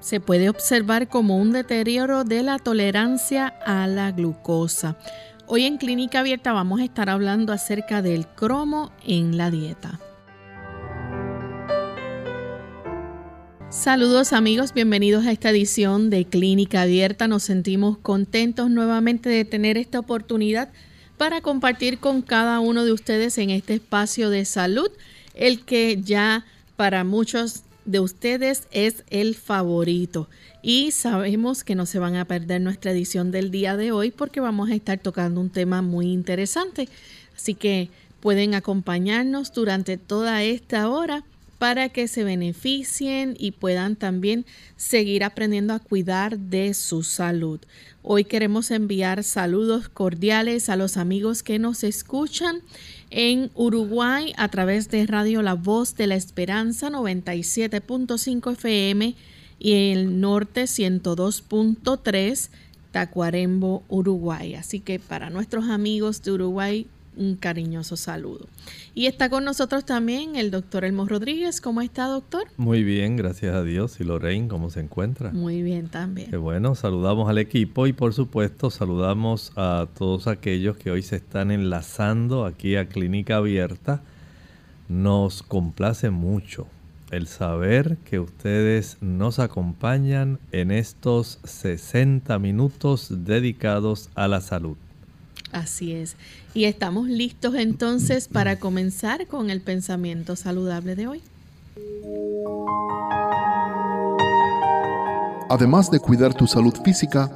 Se puede observar como un deterioro de la tolerancia a la glucosa. Hoy en Clínica Abierta vamos a estar hablando acerca del cromo en la dieta. Saludos amigos, bienvenidos a esta edición de Clínica Abierta. Nos sentimos contentos nuevamente de tener esta oportunidad para compartir con cada uno de ustedes en este espacio de salud, el que ya para muchos de ustedes es el favorito. Y sabemos que no se van a perder nuestra edición del día de hoy porque vamos a estar tocando un tema muy interesante. Así que pueden acompañarnos durante toda esta hora para que se beneficien y puedan también seguir aprendiendo a cuidar de su salud. Hoy queremos enviar saludos cordiales a los amigos que nos escuchan en Uruguay a través de Radio La Voz de la Esperanza 97.5 FM y el norte 102.3 Tacuarembo, Uruguay. Así que para nuestros amigos de Uruguay, un cariñoso saludo. Y está con nosotros también el doctor Elmo Rodríguez. ¿Cómo está, doctor? Muy bien, gracias a Dios. ¿Y Lorraine, cómo se encuentra? Muy bien también. Qué bueno, saludamos al equipo y por supuesto saludamos a todos aquellos que hoy se están enlazando aquí a Clínica Abierta. Nos complace mucho el saber que ustedes nos acompañan en estos 60 minutos dedicados a la salud. Así es. Y estamos listos entonces para comenzar con el pensamiento saludable de hoy. Además de cuidar tu salud física,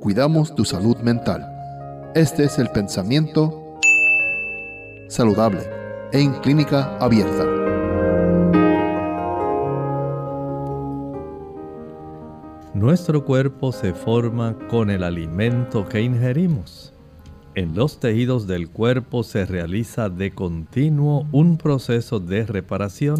cuidamos tu salud mental. Este es el pensamiento saludable en clínica abierta. Nuestro cuerpo se forma con el alimento que ingerimos. En los tejidos del cuerpo se realiza de continuo un proceso de reparación,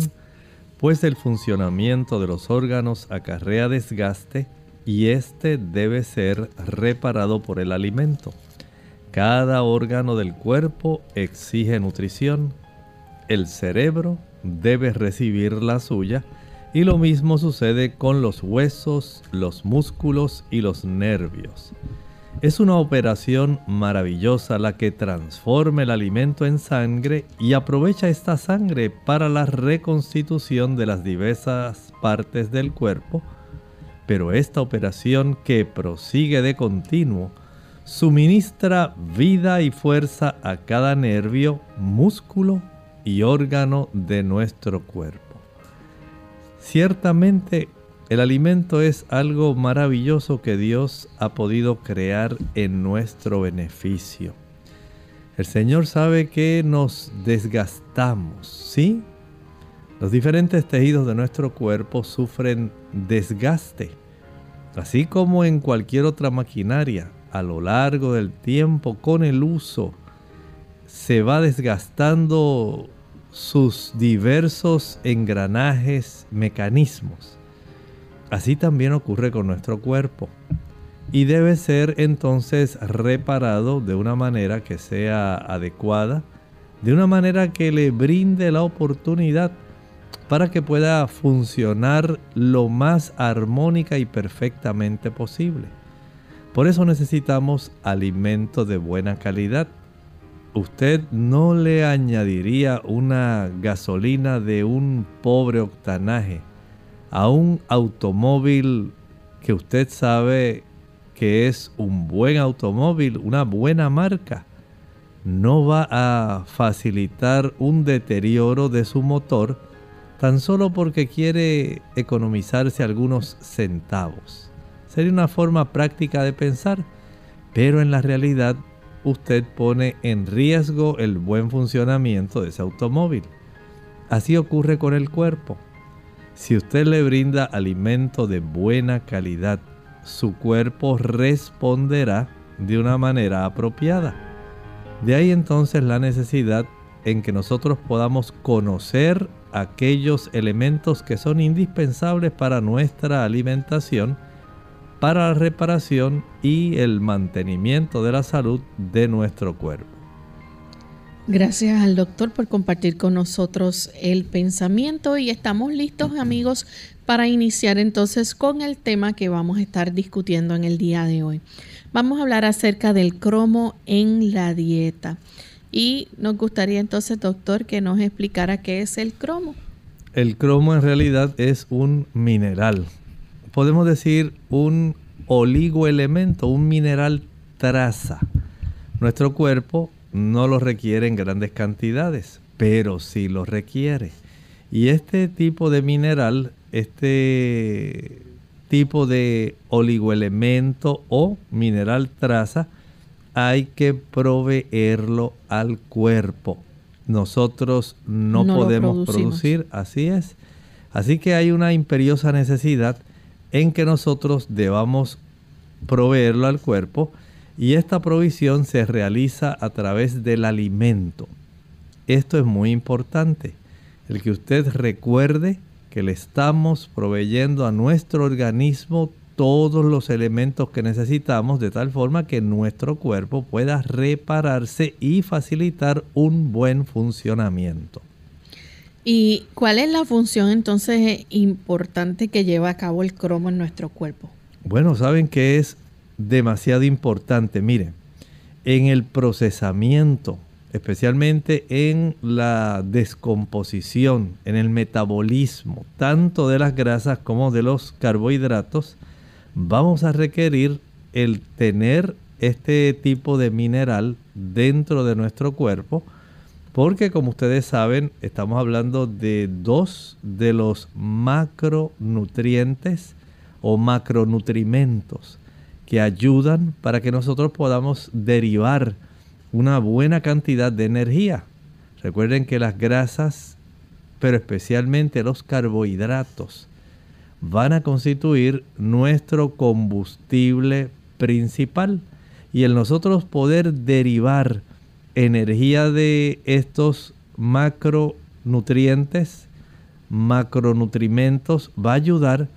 pues el funcionamiento de los órganos acarrea desgaste y éste debe ser reparado por el alimento. Cada órgano del cuerpo exige nutrición. El cerebro debe recibir la suya y lo mismo sucede con los huesos, los músculos y los nervios. Es una operación maravillosa la que transforma el alimento en sangre y aprovecha esta sangre para la reconstitución de las diversas partes del cuerpo, pero esta operación que prosigue de continuo suministra vida y fuerza a cada nervio, músculo y órgano de nuestro cuerpo. Ciertamente el alimento es algo maravilloso que Dios ha podido crear en nuestro beneficio. El Señor sabe que nos desgastamos, ¿sí? Los diferentes tejidos de nuestro cuerpo sufren desgaste, así como en cualquier otra maquinaria. A lo largo del tiempo, con el uso, se va desgastando sus diversos engranajes, mecanismos. Así también ocurre con nuestro cuerpo y debe ser entonces reparado de una manera que sea adecuada, de una manera que le brinde la oportunidad para que pueda funcionar lo más armónica y perfectamente posible. Por eso necesitamos alimento de buena calidad. Usted no le añadiría una gasolina de un pobre octanaje a un automóvil que usted sabe que es un buen automóvil, una buena marca, no va a facilitar un deterioro de su motor tan solo porque quiere economizarse algunos centavos. Sería una forma práctica de pensar pero en la realidad usted pone en riesgo el buen funcionamiento de ese automóvil. Así ocurre con el cuerpo. Si usted le brinda alimento de buena calidad, su cuerpo responderá de una manera apropiada. De ahí entonces la necesidad en que nosotros podamos conocer aquellos elementos que son indispensables para nuestra alimentación, para la reparación y el mantenimiento de la salud de nuestro cuerpo. Gracias al doctor por compartir con nosotros el pensamiento y estamos listos amigos para iniciar entonces con el tema que vamos a estar discutiendo en el día de hoy. Vamos a hablar acerca del cromo en la dieta. Y nos gustaría entonces, doctor, que nos explicara qué es el cromo. El cromo en realidad es un mineral. Podemos decir un oligoelemento, un mineral traza. Nuestro cuerpo no lo requiere en grandes cantidades, pero sí lo requiere. Y este tipo de mineral, este tipo de oligoelemento o mineral traza, hay que proveerlo al cuerpo. Nosotros no, podemos producir, así es. Así que hay una imperiosa necesidad en que nosotros debamos proveerlo al cuerpo y esta provisión se realiza a través del alimento. Esto es muy importante, el que usted recuerde que le estamos proveyendo a nuestro organismo todos los elementos que necesitamos de tal forma que nuestro cuerpo pueda repararse y facilitar un buen funcionamiento. ¿Y cuál es la función entonces importante que lleva a cabo el cromo en nuestro cuerpo? Bueno, saben que es demasiado importante. Miren, en el procesamiento, especialmente en la descomposición, en el metabolismo, tanto de las grasas como de los carbohidratos, vamos a requerir el tener este tipo de mineral dentro de nuestro cuerpo porque como ustedes saben estamos hablando de dos de los macronutrientes o macronutrimentos que ayudan para que nosotros podamos derivar una buena cantidad de energía. Recuerden que las grasas, pero especialmente los carbohidratos, van a constituir nuestro combustible principal. Y el nosotros poder derivar energía de estos macronutrientes, macronutrimentos, va a ayudar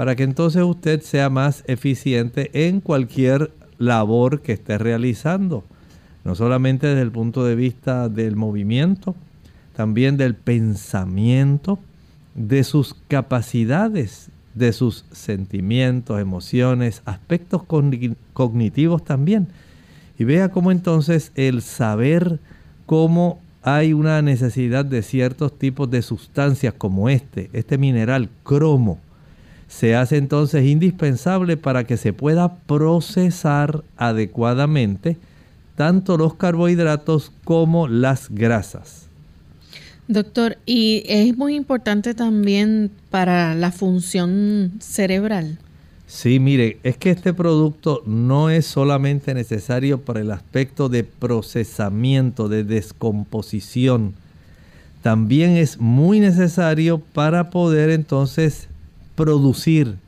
para que entonces usted sea más eficiente en cualquier labor que esté realizando. No solamente desde el punto de vista del movimiento, también del pensamiento, de sus capacidades, de sus sentimientos, emociones, aspectos cognitivos también. Y vea cómo entonces el saber cómo hay una necesidad de ciertos tipos de sustancias como este, este mineral cromo, se hace entonces indispensable para que se pueda procesar adecuadamente tanto los carbohidratos como las grasas. Doctor, y es muy importante también para la función cerebral. Sí, mire, es que este producto no es solamente necesario para el aspecto de procesamiento, de descomposición, también es muy necesario para poder entonces producir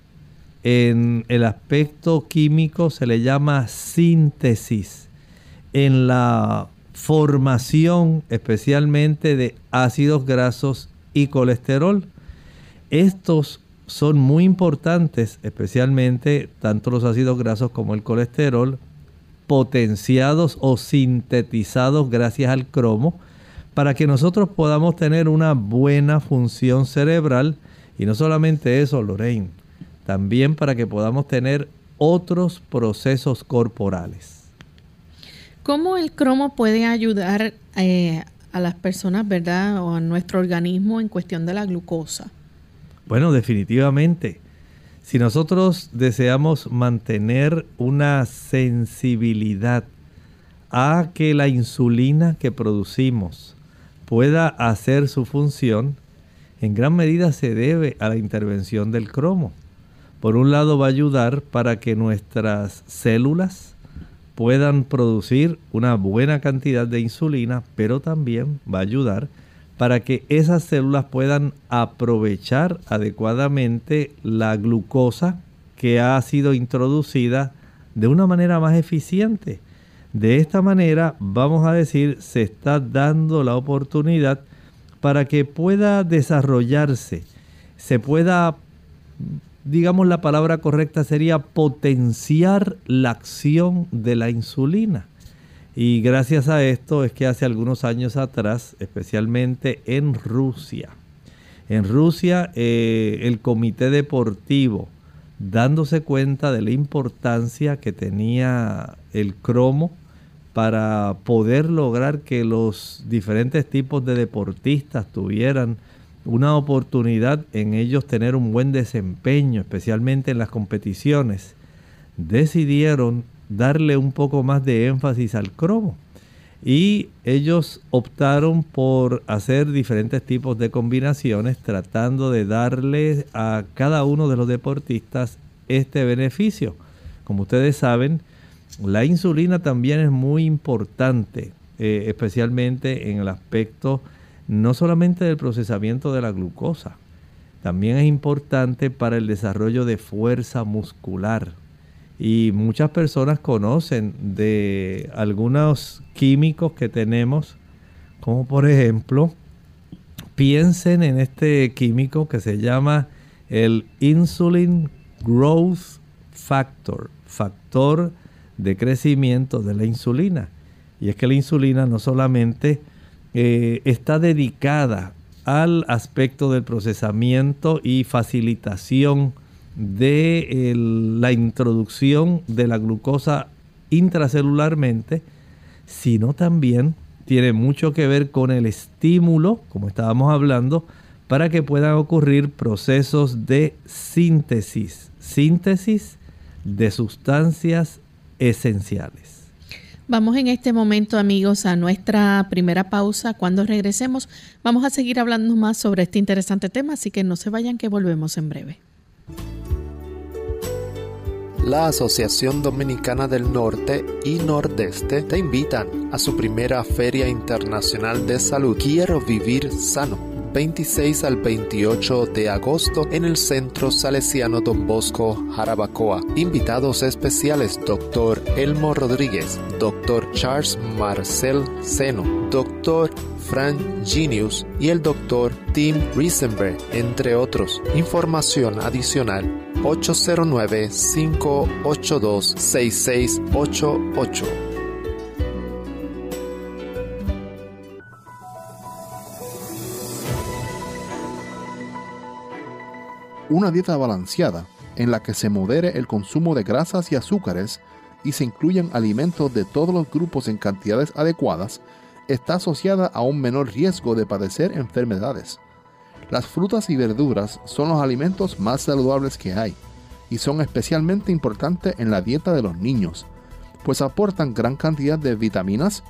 en el aspecto químico se le llama síntesis. En la formación especialmente de ácidos grasos y colesterol. Estos son muy importantes, especialmente tanto los ácidos grasos como el colesterol, potenciados o sintetizados gracias al cromo, para que nosotros podamos tener una buena función cerebral. Y no solamente eso, Lorraine, también para que podamos tener otros procesos corporales. ¿Cómo el cromo puede ayudar eh, a las personas, verdad, o a nuestro organismo en cuestión de la glucosa? Bueno, definitivamente. Si nosotros deseamos mantener una sensibilidad a que la insulina que producimos pueda hacer su función, en gran medida se debe a la intervención del cromo. Por un lado va a ayudar para que nuestras células puedan producir una buena cantidad de insulina, pero también va a ayudar para que esas células puedan aprovechar adecuadamente la glucosa que ha sido introducida de una manera más eficiente. De esta manera, vamos a decir, se está dando la oportunidad para que pueda desarrollarse, se pueda, digamos la palabra correcta sería potenciar la acción de la insulina. Y gracias a esto es que hace algunos años atrás, especialmente en Rusia, en Rusia eh, el comité deportivo, dándose cuenta de la importancia que tenía el cromo para poder lograr que los diferentes tipos de deportistas tuvieran una oportunidad en ellos tener un buen desempeño, especialmente en las competiciones, decidieron darle un poco más de énfasis al cromo. Y ellos optaron por hacer diferentes tipos de combinaciones tratando de darle a cada uno de los deportistas este beneficio. Como ustedes saben, la insulina también es muy importante, eh, especialmente en el aspecto no solamente del procesamiento de la glucosa, también es importante para el desarrollo de fuerza muscular. Y muchas personas conocen de algunos químicos que tenemos, como por ejemplo, piensen en este químico que se llama el Insulin Growth Factor, factor de crecimiento de la insulina. Y es que la insulina no solamente eh, está dedicada al aspecto del procesamiento y facilitación de la introducción de la glucosa intracelularmente, sino también tiene mucho que ver con el estímulo, como estábamos hablando, para que puedan ocurrir procesos de síntesis, síntesis de sustancias esenciales. Vamos en este momento amigos a nuestra primera pausa. Cuando regresemos vamos a seguir hablando más sobre este interesante tema, así que no se vayan que volvemos en breve. La Asociación Dominicana del Norte y Nordeste te invitan a su primera Feria Internacional de Salud. Quiero vivir sano 26 al 28 de agosto en el Centro Salesiano Don Bosco, Jarabacoa. Invitados especiales Dr. Elmo Rodríguez, Dr. Charles Marcel Seno, Dr. Frank Genius y el Dr. Tim Riesenberg, entre otros. Información adicional 809-582-6688. Una dieta balanceada en la que se modere el consumo de grasas y azúcares y se incluyan alimentos de todos los grupos en cantidades adecuadas está asociada a un menor riesgo de padecer enfermedades. Las frutas y verduras son los alimentos más saludables que hay y son especialmente importantes en la dieta de los niños, pues aportan gran cantidad de vitaminas,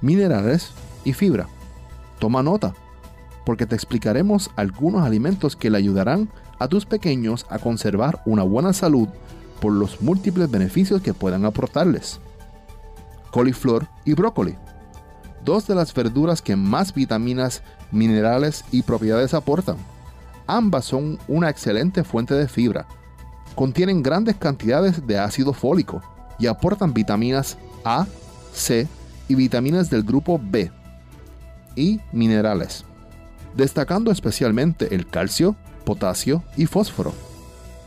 minerales y fibra. Toma nota, porque te explicaremos algunos alimentos que le ayudarán a tus pequeños a conservar una buena salud por los múltiples beneficios que puedan aportarles. Coliflor y brócoli dos de las verduras que más vitaminas, minerales y propiedades aportan. Ambas son una excelente fuente de fibra. Contienen grandes cantidades de ácido fólico y aportan vitaminas A, C y vitaminas del grupo B y minerales, destacando especialmente el calcio, potasio y fósforo.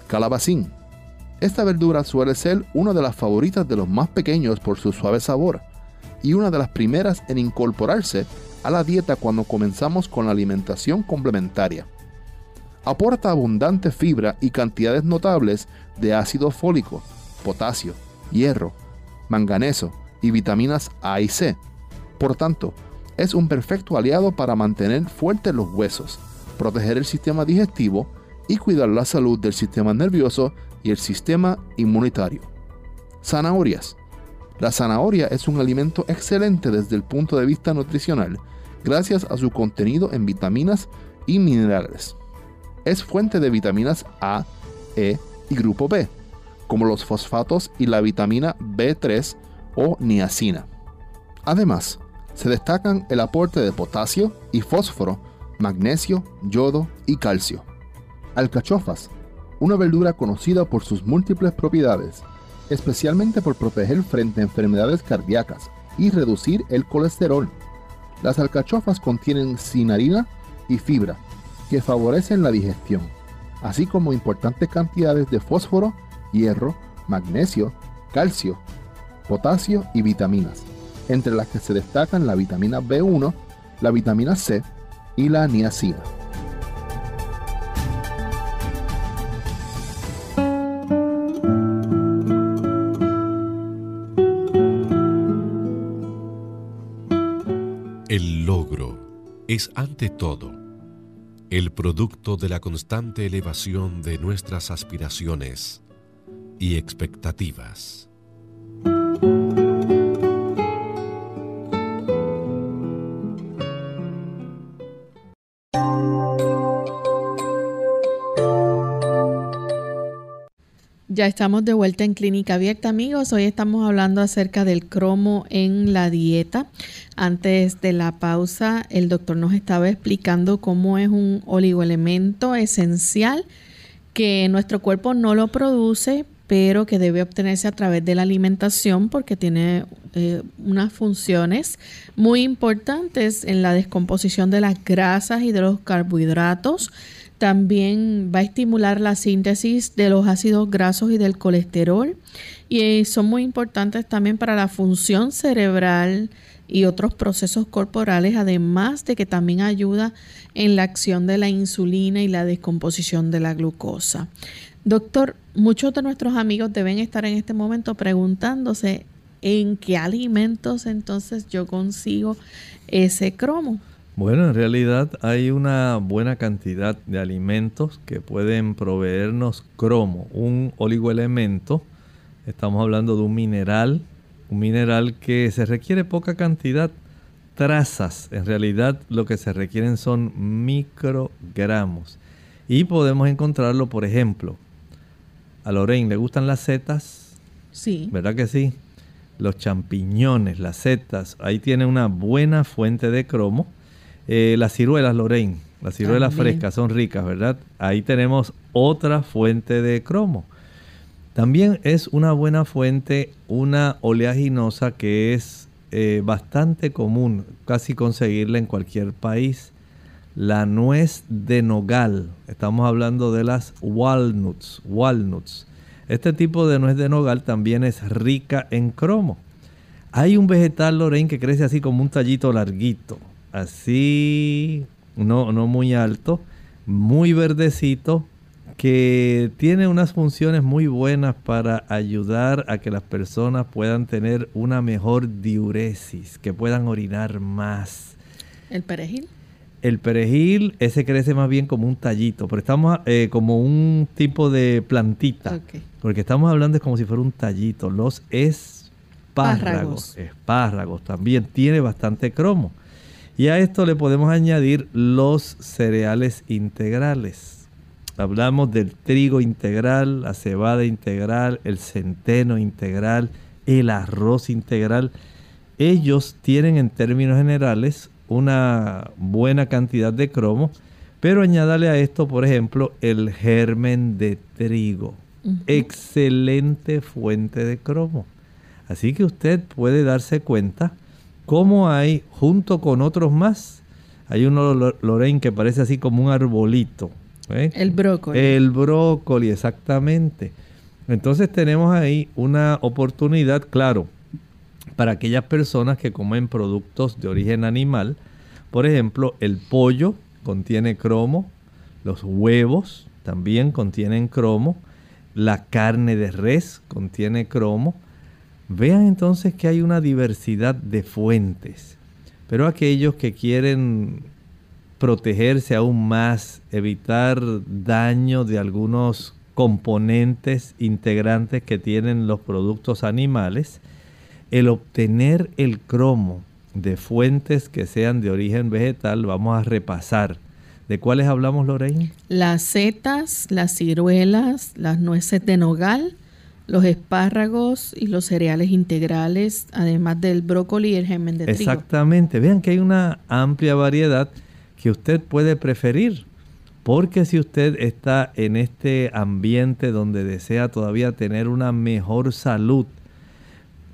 Calabacín. Esta verdura suele ser una de las favoritas de los más pequeños por su suave sabor y una de las primeras en incorporarse a la dieta cuando comenzamos con la alimentación complementaria. Aporta abundante fibra y cantidades notables de ácido fólico, potasio, hierro, manganeso y vitaminas A y C. Por tanto, es un perfecto aliado para mantener fuertes los huesos, proteger el sistema digestivo y cuidar la salud del sistema nervioso y el sistema inmunitario. Zanahorias la zanahoria es un alimento excelente desde el punto de vista nutricional, gracias a su contenido en vitaminas y minerales. Es fuente de vitaminas A, E y grupo B, como los fosfatos y la vitamina B3, o niacina. Además, se destacan el aporte de potasio y fósforo, magnesio, yodo y calcio. Alcachofas, una verdura conocida por sus múltiples propiedades, especialmente por proteger frente a enfermedades cardíacas y reducir el colesterol. Las alcachofas contienen cinarina y fibra, que favorecen la digestión, así como importantes cantidades de fósforo, hierro, magnesio, calcio, potasio y vitaminas, entre las que se destacan la vitamina B1, la vitamina C y la niacina. El logro es ante todo el producto de la constante elevación de nuestras aspiraciones y expectativas. Ya estamos de vuelta en Clínica Abierta, amigos. Hoy estamos hablando acerca del cromo en la dieta. Antes de la pausa, el doctor nos estaba explicando cómo es un oligoelemento esencial que nuestro cuerpo no lo produce, pero que debe obtenerse a través de la alimentación porque tiene eh, unas funciones muy importantes en la descomposición de las grasas y de los carbohidratos también va a estimular la síntesis de los ácidos grasos y del colesterol y eh, son muy importantes también para la función cerebral y otros procesos corporales, además de que también ayuda en la acción de la insulina y la descomposición de la glucosa. Doctor, muchos de nuestros amigos deben estar en este momento preguntándose en qué alimentos entonces yo consigo ese cromo. Bueno, en realidad hay una buena cantidad de alimentos que pueden proveernos cromo, un oligoelemento. Estamos hablando de un mineral, un mineral que se requiere poca cantidad, trazas. En realidad lo que se requieren son microgramos. Y podemos encontrarlo, por ejemplo, a Lorraine le gustan las setas. Sí. ¿Verdad que sí? Los champiñones, las setas, ahí tiene una buena fuente de cromo eh, las ciruelas, Lorraine, las ciruelas frescas son ricas, ¿verdad? Ahí tenemos otra fuente de cromo. También es una buena fuente una oleaginosa que es eh, bastante común, casi conseguirla en cualquier país. La nuez de nogal, estamos hablando de las walnuts, walnuts. Este tipo de nuez de nogal también es rica en cromo. Hay un vegetal, Lorraine, que crece así como un tallito larguito así, no, no muy alto, muy verdecito, que tiene unas funciones muy buenas para ayudar a que las personas puedan tener una mejor diuresis, que puedan orinar más. ¿El perejil? El perejil, ese crece más bien como un tallito, pero estamos eh, como un tipo de plantita. Porque estamos hablando de como si fuera un tallito. Los espárragos, espárragos también tiene bastante cromo. Y a esto le podemos añadir los cereales integrales. Hablamos del trigo integral, la cebada integral, el centeno integral, el arroz integral. Ellos tienen en términos generales una buena cantidad de cromo, pero añádale a esto, por ejemplo, el germen de trigo. Excelente fuente de cromo. Así que usted puede darse cuenta cómo hay, junto con otros más, hay uno, Lorraine, que parece así como un arbolito. ¿eh? El brócoli. El brócoli, exactamente. Entonces tenemos ahí una oportunidad, claro, para aquellas personas que comen productos de origen animal. Por ejemplo, el pollo contiene cromo, los huevos también contienen cromo, la carne de res contiene cromo, Vean entonces que hay una diversidad de fuentes, pero aquellos que quieren protegerse aún más, evitar daño de algunos componentes integrantes que tienen los productos animales, el obtener el cromo de fuentes que sean de origen vegetal, vamos a repasar. ¿De cuáles hablamos, Lorraine? Las setas, las ciruelas, las nueces de nogal, los espárragos y los cereales integrales, además del brócoli y el germen de trigo. Exactamente. Vean que hay una amplia variedad que usted puede preferir. Porque si usted está en este ambiente donde desea todavía tener una mejor salud,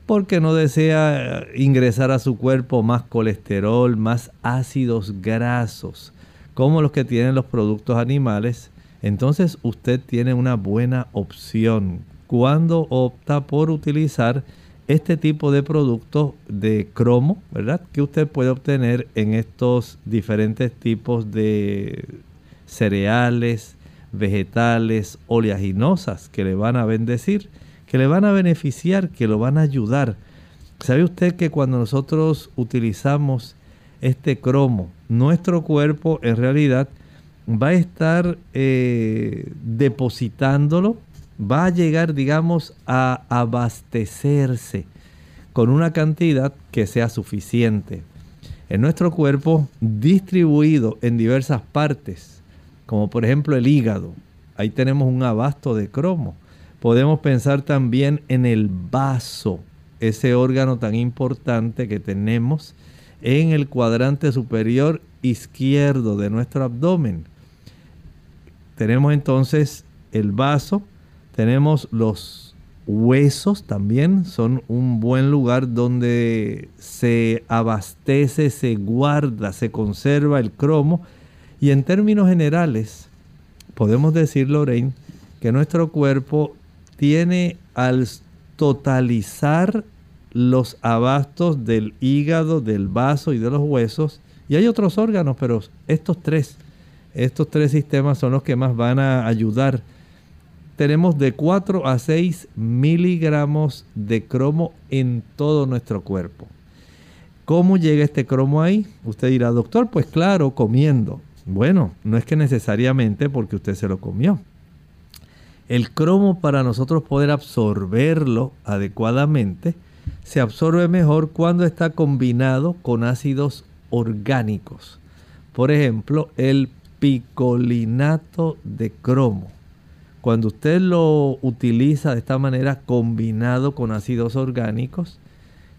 porque no desea ingresar a su cuerpo más colesterol, más ácidos grasos, como los que tienen los productos animales, entonces usted tiene una buena opción cuando opta por utilizar este tipo de productos de cromo, ¿verdad? Que usted puede obtener en estos diferentes tipos de cereales, vegetales, oleaginosas que le van a bendecir, que le van a beneficiar, que lo van a ayudar. ¿Sabe usted que cuando nosotros utilizamos este cromo, nuestro cuerpo en realidad va a estar eh, depositándolo va a llegar, digamos, a abastecerse con una cantidad que sea suficiente. En nuestro cuerpo, distribuido en diversas partes, como por ejemplo el hígado, ahí tenemos un abasto de cromo. Podemos pensar también en el vaso, ese órgano tan importante que tenemos en el cuadrante superior izquierdo de nuestro abdomen. Tenemos entonces el vaso, tenemos los huesos también, son un buen lugar donde se abastece, se guarda, se conserva el cromo. Y en términos generales, podemos decir, Lorraine, que nuestro cuerpo tiene al totalizar los abastos del hígado, del vaso y de los huesos, y hay otros órganos, pero estos tres, estos tres sistemas son los que más van a ayudar tenemos de 4 a 6 miligramos de cromo en todo nuestro cuerpo. ¿Cómo llega este cromo ahí? Usted dirá, doctor, pues claro, comiendo. Bueno, no es que necesariamente porque usted se lo comió. El cromo para nosotros poder absorberlo adecuadamente, se absorbe mejor cuando está combinado con ácidos orgánicos. Por ejemplo, el picolinato de cromo cuando usted lo utiliza de esta manera combinado con ácidos orgánicos,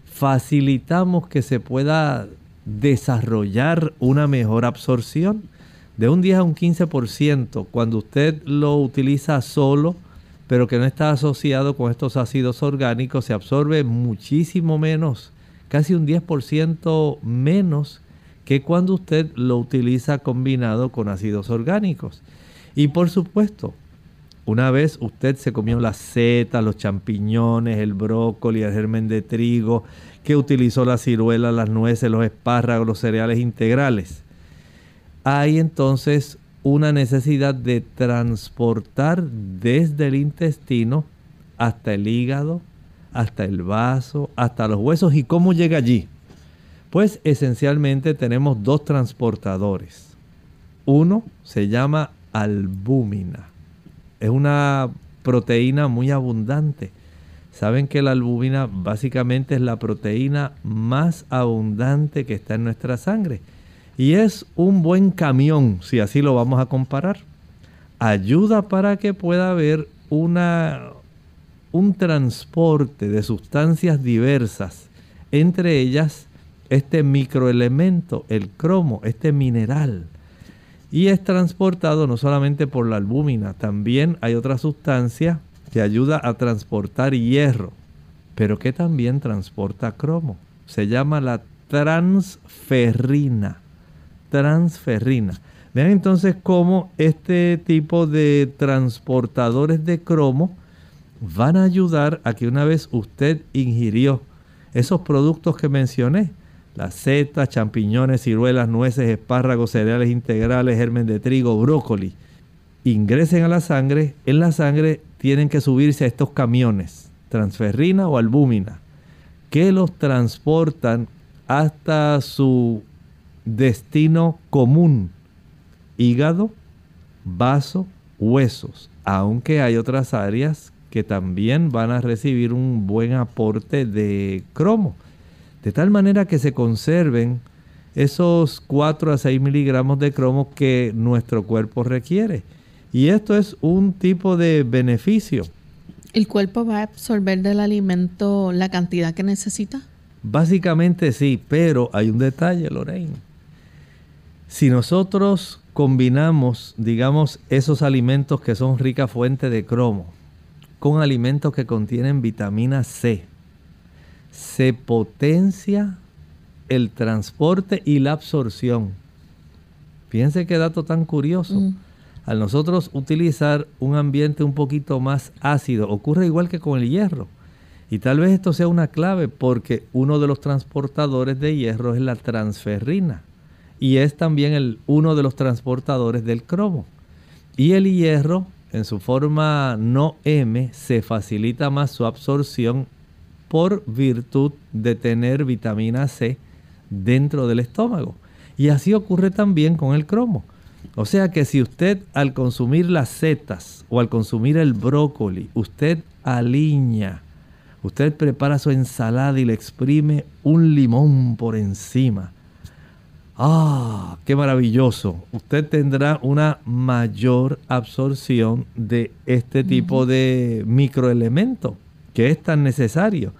facilitamos que se pueda desarrollar una mejor absorción de un 10 a un 15% cuando usted lo utiliza solo, pero que no está asociado con estos ácidos orgánicos, se absorbe muchísimo menos, casi un 10% menos que cuando usted lo utiliza combinado con ácidos orgánicos. Y por supuesto, una vez usted se comió las setas, los champiñones, el brócoli, el germen de trigo, que utilizó la ciruela, las nueces, los espárragos, los cereales integrales. Hay entonces una necesidad de transportar desde el intestino hasta el hígado, hasta el vaso, hasta los huesos. ¿Y cómo llega allí? Pues esencialmente tenemos dos transportadores. Uno se llama albúmina es una proteína muy abundante. Saben que la albúmina básicamente es la proteína más abundante que está en nuestra sangre. Y es un buen camión, si así lo vamos a comparar. Ayuda para que pueda haber una, un transporte de sustancias diversas, entre ellas este microelemento, el cromo, este mineral y es transportado no solamente por la albúmina, también hay otra sustancia que ayuda a transportar hierro, pero que también transporta cromo. Se llama la transferrina. Transferrina. Vean entonces cómo este tipo de transportadores de cromo van a ayudar a que una vez usted ingirió esos productos que mencioné, las setas, champiñones, ciruelas, nueces, espárragos, cereales integrales, germen de trigo, brócoli, ingresen a la sangre, en la sangre tienen que subirse a estos camiones, transferrina o albúmina, que los transportan hasta su destino común, hígado, vaso, huesos, aunque hay otras áreas que también van a recibir un buen aporte de cromo de tal manera que se conserven esos 4 a 6 miligramos de cromo que nuestro cuerpo requiere. Y esto es un tipo de beneficio. ¿El cuerpo va a absorber del alimento la cantidad que necesita? Básicamente sí, pero hay un detalle, Lorraine. Si nosotros combinamos, digamos, esos alimentos que son rica fuente de cromo con alimentos que contienen vitamina C, se potencia el transporte y la absorción. Fíjense qué dato tan curioso. Mm. Al nosotros utilizar un ambiente un poquito más ácido, ocurre igual que con el hierro. Y tal vez esto sea una clave porque uno de los transportadores de hierro es la transferrina y es también el, uno de los transportadores del cromo. Y el hierro, en su forma no M, se facilita más su absorción por virtud de tener vitamina C dentro del estómago. Y así ocurre también con el cromo. O sea que si usted al consumir las setas o al consumir el brócoli, usted alinea, usted prepara su ensalada y le exprime un limón por encima. ¡Ah! ¡Qué maravilloso! Usted tendrá una mayor absorción de este tipo de microelemento que es tan necesario.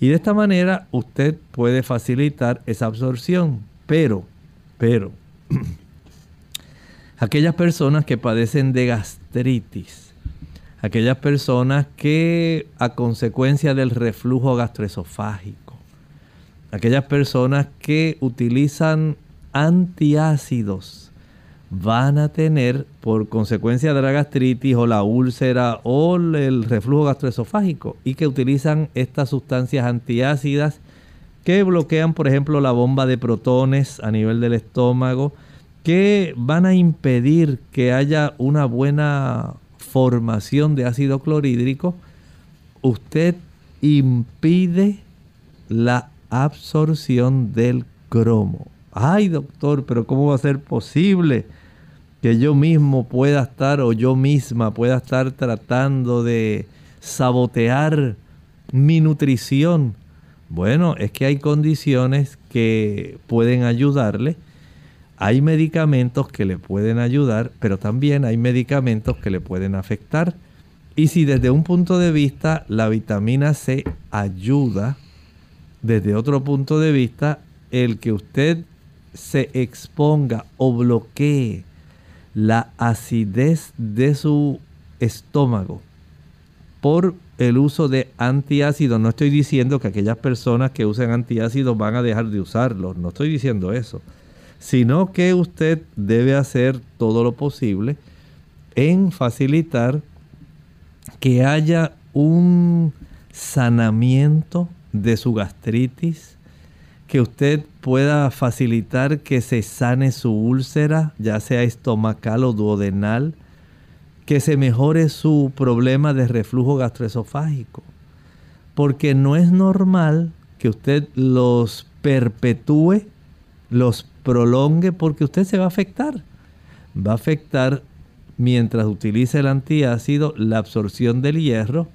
Y de esta manera usted puede facilitar esa absorción. Pero, pero, aquellas personas que padecen de gastritis, aquellas personas que a consecuencia del reflujo gastroesofágico, aquellas personas que utilizan antiácidos, van a tener por consecuencia de la gastritis o la úlcera o el reflujo gastroesofágico y que utilizan estas sustancias antiácidas que bloquean por ejemplo la bomba de protones a nivel del estómago que van a impedir que haya una buena formación de ácido clorhídrico usted impide la absorción del cromo. Ay doctor pero cómo va a ser posible que yo mismo pueda estar o yo misma pueda estar tratando de sabotear mi nutrición. Bueno, es que hay condiciones que pueden ayudarle. Hay medicamentos que le pueden ayudar, pero también hay medicamentos que le pueden afectar. Y si desde un punto de vista la vitamina C ayuda, desde otro punto de vista, el que usted se exponga o bloquee la acidez de su estómago por el uso de antiácidos. No estoy diciendo que aquellas personas que usen antiácidos van a dejar de usarlos, no estoy diciendo eso, sino que usted debe hacer todo lo posible en facilitar que haya un sanamiento de su gastritis, que usted pueda facilitar que se sane su úlcera, ya sea estomacal o duodenal, que se mejore su problema de reflujo gastroesofágico. Porque no es normal que usted los perpetúe, los prolongue, porque usted se va a afectar. Va a afectar mientras utilice el antiácido la absorción del hierro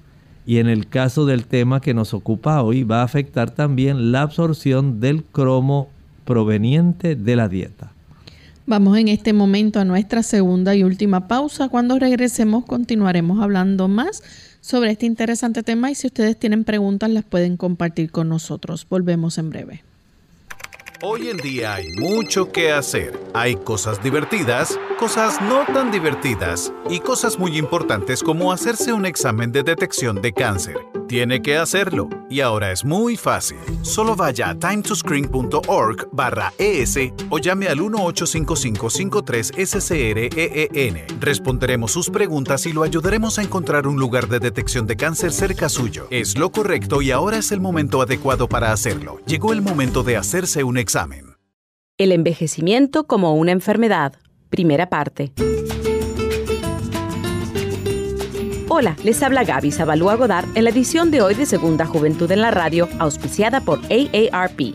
y en el caso del tema que nos ocupa hoy va a afectar también la absorción del cromo proveniente de la dieta. Vamos en este momento a nuestra segunda y última pausa. Cuando regresemos continuaremos hablando más sobre este interesante tema y si ustedes tienen preguntas las pueden compartir con nosotros. Volvemos en breve. Hoy en día hay mucho que hacer. Hay cosas divertidas, cosas no tan divertidas y cosas muy importantes como hacerse un examen de detección de cáncer. Tiene que hacerlo y ahora es muy fácil. Solo vaya a timetoscreen.org barra ES o llame al 1-855-53-SCREEN. Responderemos sus preguntas y lo ayudaremos a encontrar un lugar de detección de cáncer cerca suyo. Es lo correcto y ahora es el momento adecuado para hacerlo. Llegó el momento de hacerse un examen. El envejecimiento como una enfermedad. Primera parte. Hola, les habla Gaby Zabalúa Godard en la edición de hoy de Segunda Juventud en la Radio, auspiciada por AARP.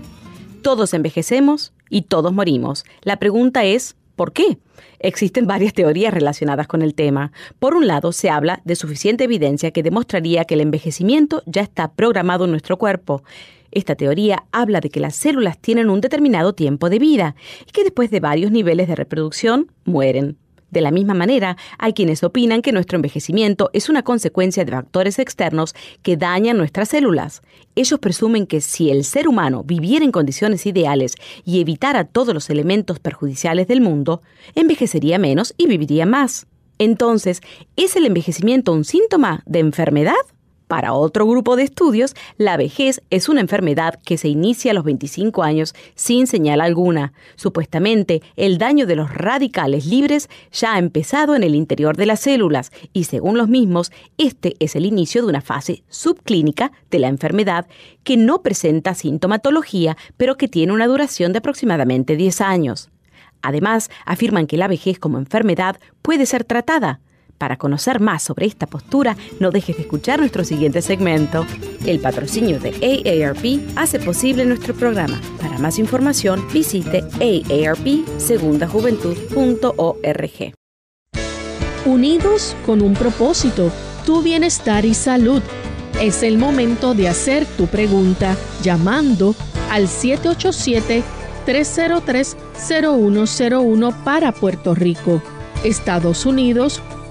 Todos envejecemos y todos morimos. La pregunta es, ¿por qué? Existen varias teorías relacionadas con el tema. Por un lado, se habla de suficiente evidencia que demostraría que el envejecimiento ya está programado en nuestro cuerpo. Esta teoría habla de que las células tienen un determinado tiempo de vida y que después de varios niveles de reproducción mueren. De la misma manera, hay quienes opinan que nuestro envejecimiento es una consecuencia de factores externos que dañan nuestras células. Ellos presumen que si el ser humano viviera en condiciones ideales y evitara todos los elementos perjudiciales del mundo, envejecería menos y viviría más. Entonces, ¿es el envejecimiento un síntoma de enfermedad? Para otro grupo de estudios, la vejez es una enfermedad que se inicia a los 25 años sin señal alguna. Supuestamente, el daño de los radicales libres ya ha empezado en el interior de las células y según los mismos, este es el inicio de una fase subclínica de la enfermedad que no presenta sintomatología, pero que tiene una duración de aproximadamente 10 años. Además, afirman que la vejez como enfermedad puede ser tratada. Para conocer más sobre esta postura, no dejes de escuchar nuestro siguiente segmento. El patrocinio de AARP hace posible nuestro programa. Para más información, visite aarpsegundajuventud.org. Unidos con un propósito, tu bienestar y salud. Es el momento de hacer tu pregunta llamando al 787-303-0101 para Puerto Rico, Estados Unidos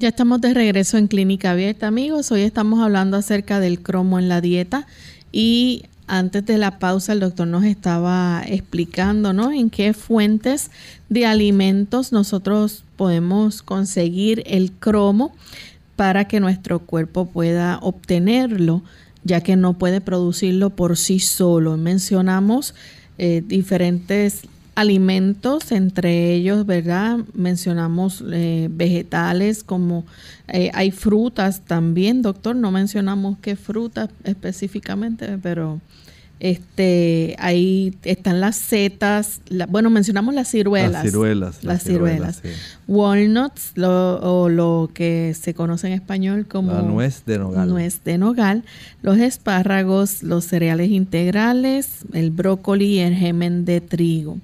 Ya estamos de regreso en Clínica Abierta, amigos. Hoy estamos hablando acerca del cromo en la dieta y antes de la pausa el doctor nos estaba explicando, ¿no? En qué fuentes de alimentos nosotros podemos conseguir el cromo para que nuestro cuerpo pueda obtenerlo, ya que no puede producirlo por sí solo. Mencionamos eh, diferentes alimentos, entre ellos, ¿verdad? Mencionamos eh, vegetales como eh, hay frutas también, doctor, no mencionamos qué frutas específicamente, pero este ahí están las setas, bueno, mencionamos las ciruelas. Las ciruelas. Las, ciruelas. Walnuts, o lo que se conoce en español como... La nuez de nogal. Nuez de nogal. Los espárragos, los cereales integrales, el brócoli y el gemen de trigo.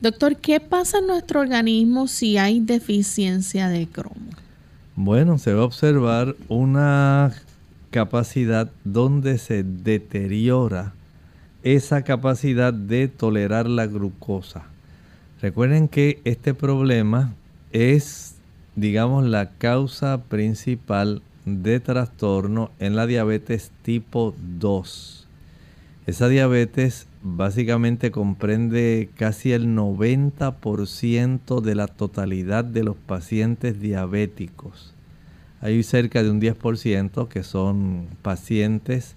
Doctor, ¿qué pasa en nuestro organismo si hay deficiencia de cromo? Bueno, se va a observar una capacidad donde se deteriora esa capacidad de tolerar la glucosa. Recuerden que este problema es, digamos, la causa principal de trastorno en la diabetes tipo 2. Esa diabetes básicamente comprende casi el 90% de la totalidad de los pacientes diabéticos. Hay cerca de un 10% que son pacientes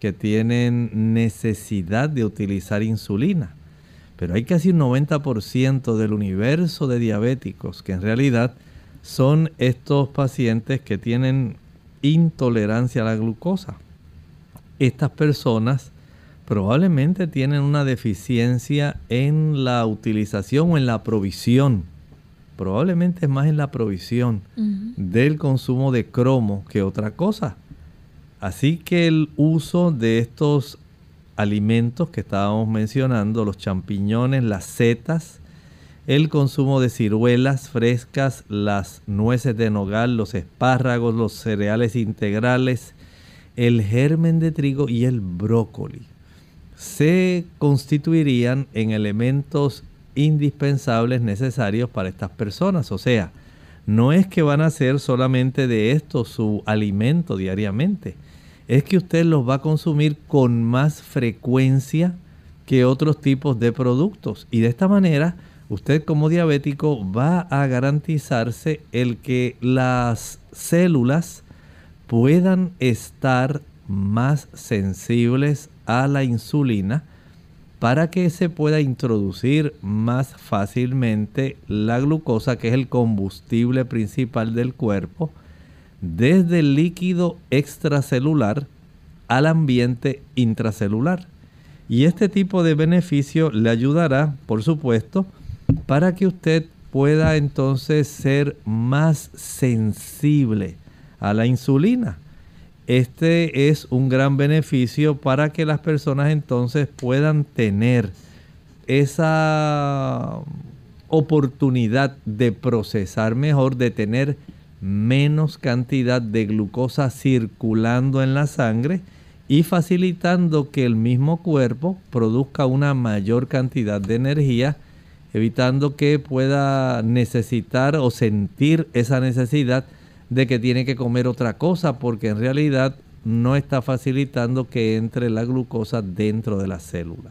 que tienen necesidad de utilizar insulina. Pero hay casi un 90% del universo de diabéticos que en realidad son estos pacientes que tienen intolerancia a la glucosa. Estas personas probablemente tienen una deficiencia en la utilización o en la provisión, probablemente es más en la provisión del consumo de cromo que otra cosa. Así que el uso de estos alimentos que estábamos mencionando, los champiñones, las setas, el consumo de ciruelas frescas, las nueces de nogal, los espárragos, los cereales integrales, el germen de trigo y el brócoli se constituirían en elementos indispensables necesarios para estas personas. O sea, no es que van a ser solamente de esto su alimento diariamente, es que usted los va a consumir con más frecuencia que otros tipos de productos. Y de esta manera, usted como diabético va a garantizarse el que las células puedan estar más sensibles a la insulina para que se pueda introducir más fácilmente la glucosa, que es el combustible principal del cuerpo, desde el líquido extracelular al ambiente intracelular. Y este tipo de beneficio le ayudará, por supuesto, para que usted pueda entonces ser más sensible a la insulina. Este es un gran beneficio para que las personas entonces puedan tener esa oportunidad de procesar mejor, de tener menos cantidad de glucosa circulando en la sangre y facilitando que el mismo cuerpo produzca una mayor cantidad de energía, evitando que pueda necesitar o sentir esa necesidad de que tiene que comer otra cosa, porque en realidad no está facilitando que entre la glucosa dentro de la célula.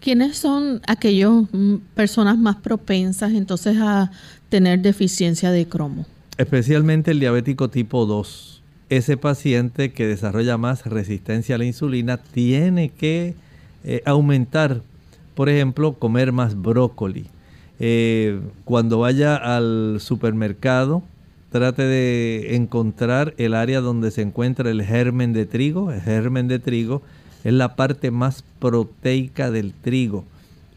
¿Quiénes son aquellas mm, personas más propensas entonces a tener deficiencia de cromo? Especialmente el diabético tipo 2. Ese paciente que desarrolla más resistencia a la insulina tiene que eh, aumentar, por ejemplo, comer más brócoli. Eh, cuando vaya al supermercado, trate de encontrar el área donde se encuentra el germen de trigo. El germen de trigo es la parte más proteica del trigo.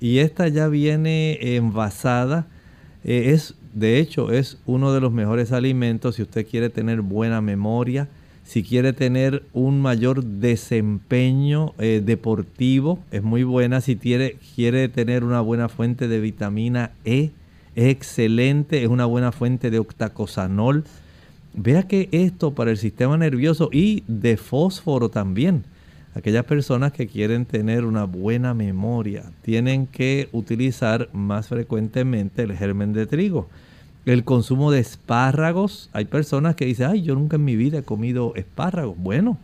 Y esta ya viene envasada. Eh, es, de hecho, es uno de los mejores alimentos si usted quiere tener buena memoria, si quiere tener un mayor desempeño eh, deportivo, es muy buena. Si quiere, quiere tener una buena fuente de vitamina E, es excelente, es una buena fuente de octacosanol. Vea que esto para el sistema nervioso y de fósforo también aquellas personas que quieren tener una buena memoria tienen que utilizar más frecuentemente el germen de trigo. El consumo de espárragos, hay personas que dicen, ay, yo nunca en mi vida he comido espárragos. Bueno,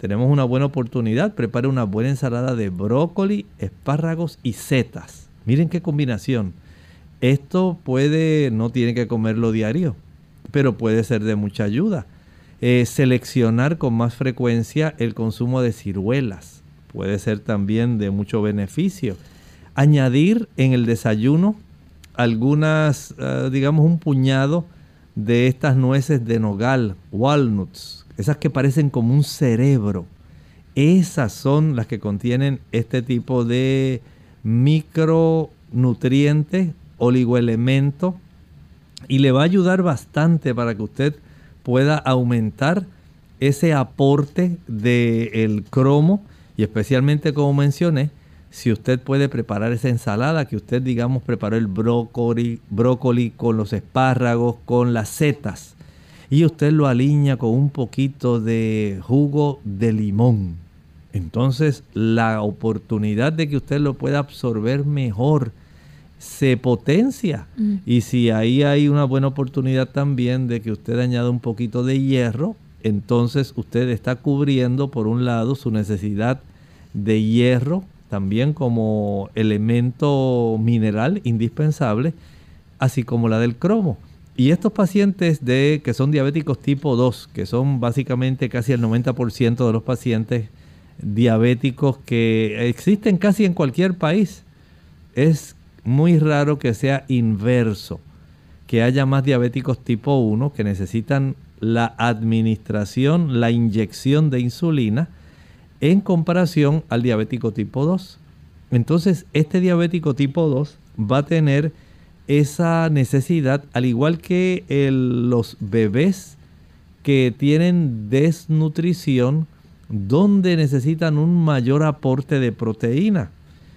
tenemos una buena oportunidad, prepare una buena ensalada de brócoli, espárragos y setas. Miren qué combinación. Esto puede, no tiene que comerlo diario, pero puede ser de mucha ayuda. Eh, seleccionar con más frecuencia el consumo de ciruelas. Puede ser también de mucho beneficio. Añadir en el desayuno algunas, ah, digamos, un puñado de estas nueces de nogal, walnuts, esas que parecen como un cerebro. Esas son las que contienen este tipo de micronutrientes, oligoelementos, y le va a ayudar bastante para que usted pueda aumentar ese aporte del cromo y especialmente como mencioné, si usted puede preparar esa ensalada que usted digamos preparó el brócoli, brócoli con los espárragos, con las setas y usted lo alinea con un poquito de jugo de limón. Entonces la oportunidad de que usted lo pueda absorber mejor se potencia. Mm. Y si ahí hay una buena oportunidad también de que usted añada un poquito de hierro, entonces usted está cubriendo por un lado su necesidad de hierro, también como elemento mineral indispensable, así como la del cromo. Y estos pacientes de, que son diabéticos tipo 2, que son básicamente casi el 90% de los pacientes diabéticos que existen casi en cualquier país, es muy raro que sea inverso, que haya más diabéticos tipo 1 que necesitan la administración, la inyección de insulina en comparación al diabético tipo 2. Entonces, este diabético tipo 2 va a tener esa necesidad, al igual que los bebés que tienen desnutrición, donde necesitan un mayor aporte de proteína.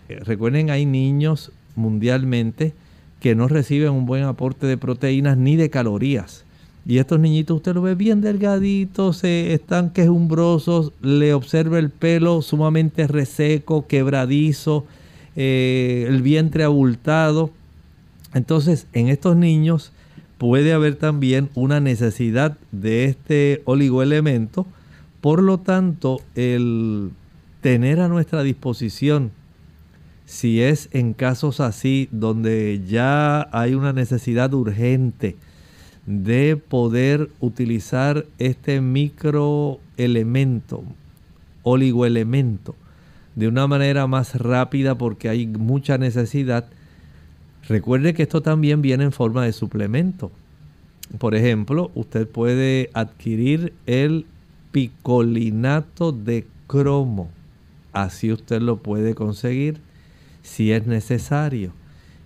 Eh, recuerden, hay niños mundialmente que no reciben un buen aporte de proteínas ni de calorías. Y estos niñitos usted lo ve bien delgaditos, se están quejumbrosos, le observa el pelo sumamente reseco, quebradizo, eh, el vientre abultado. Entonces, en estos niños puede haber también una necesidad de este oligoelemento. Por lo tanto, el tener a nuestra disposición si es en casos así donde ya hay una necesidad urgente de poder utilizar este microelemento, oligoelemento, de una manera más rápida porque hay mucha necesidad. Recuerde que esto también viene en forma de suplemento. Por ejemplo, usted puede adquirir el picolinato de cromo. Así usted lo puede conseguir si es necesario.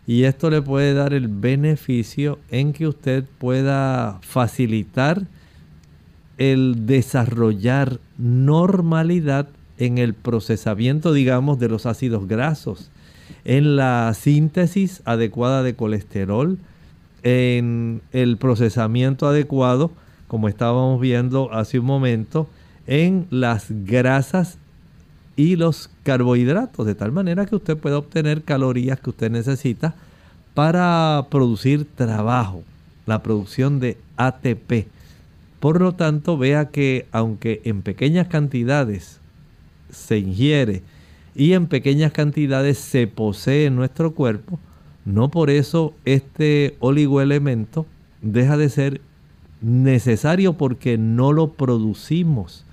Y esto le puede dar el beneficio en que usted pueda facilitar el desarrollar normalidad en el procesamiento, digamos, de los ácidos grasos, en la síntesis adecuada de colesterol, en el procesamiento adecuado, como estábamos viendo hace un momento, en las grasas y los carbohidratos, de tal manera que usted pueda obtener calorías que usted necesita para producir trabajo, la producción de ATP. Por lo tanto, vea que aunque en pequeñas cantidades se ingiere y en pequeñas cantidades se posee en nuestro cuerpo, no por eso este oligoelemento deja de ser necesario porque no lo producimos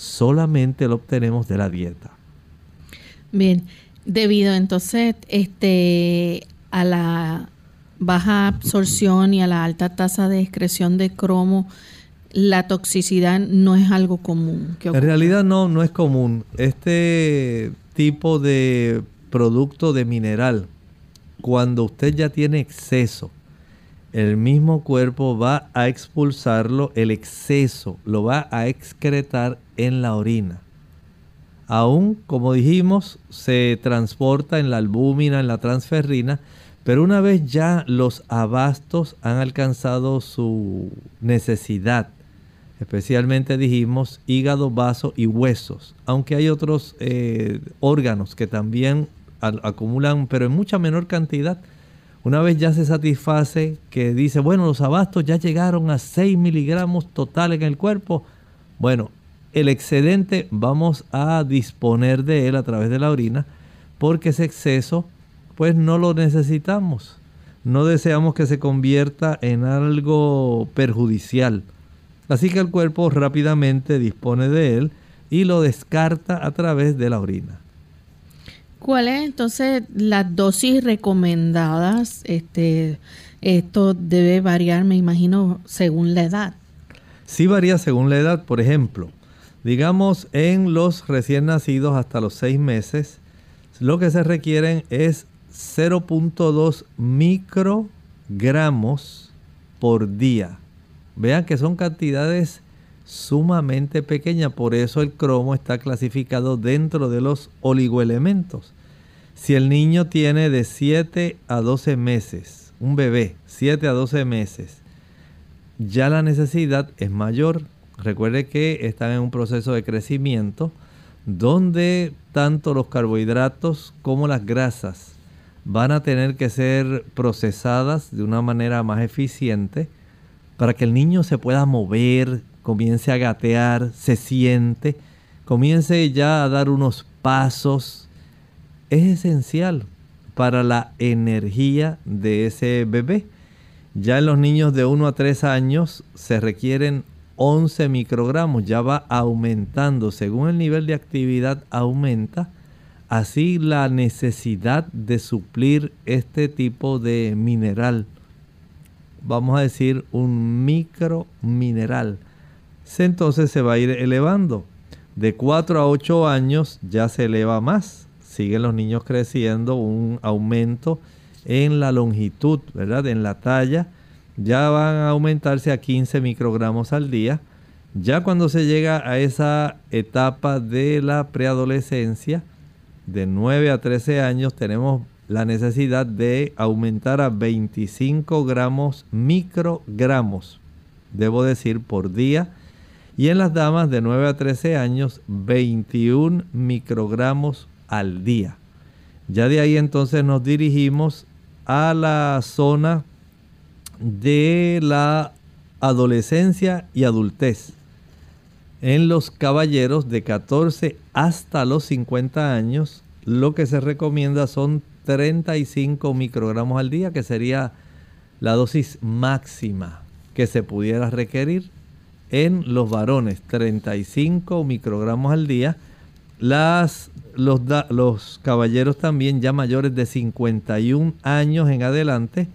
solamente lo obtenemos de la dieta. Bien, debido entonces este, a la baja absorción y a la alta tasa de excreción de cromo, la toxicidad no es algo común. En realidad no, no es común. Este tipo de producto de mineral, cuando usted ya tiene exceso, el mismo cuerpo va a expulsarlo, el exceso lo va a excretar en la orina. Aún, como dijimos, se transporta en la albúmina, en la transferrina, pero una vez ya los abastos han alcanzado su necesidad, especialmente dijimos hígado, vaso y huesos, aunque hay otros eh, órganos que también acumulan, pero en mucha menor cantidad, una vez ya se satisface que dice, bueno, los abastos ya llegaron a 6 miligramos total en el cuerpo, bueno, el excedente vamos a disponer de él a través de la orina porque ese exceso pues no lo necesitamos. No deseamos que se convierta en algo perjudicial. Así que el cuerpo rápidamente dispone de él y lo descarta a través de la orina. ¿Cuál es entonces las dosis recomendadas? Este, esto debe variar, me imagino, según la edad. Sí varía según la edad. Por ejemplo, digamos en los recién nacidos hasta los seis meses, lo que se requieren es 0.2 microgramos por día. Vean que son cantidades sumamente pequeña, por eso el cromo está clasificado dentro de los oligoelementos. Si el niño tiene de 7 a 12 meses, un bebé, 7 a 12 meses, ya la necesidad es mayor. Recuerde que están en un proceso de crecimiento donde tanto los carbohidratos como las grasas van a tener que ser procesadas de una manera más eficiente para que el niño se pueda mover, comience a gatear, se siente, comience ya a dar unos pasos, es esencial para la energía de ese bebé. Ya en los niños de 1 a 3 años se requieren 11 microgramos, ya va aumentando, según el nivel de actividad aumenta, así la necesidad de suplir este tipo de mineral, vamos a decir un micromineral, entonces se va a ir elevando. De 4 a 8 años ya se eleva más. Siguen los niños creciendo, un aumento en la longitud, ¿verdad? En la talla. Ya van a aumentarse a 15 microgramos al día. Ya cuando se llega a esa etapa de la preadolescencia, de 9 a 13 años, tenemos la necesidad de aumentar a 25 gramos, microgramos, debo decir, por día y en las damas de 9 a 13 años 21 microgramos al día. Ya de ahí entonces nos dirigimos a la zona de la adolescencia y adultez. En los caballeros de 14 hasta los 50 años, lo que se recomienda son 35 microgramos al día, que sería la dosis máxima que se pudiera requerir en los varones 35 microgramos al día. Las, los, los caballeros también ya mayores de 51 años en adelante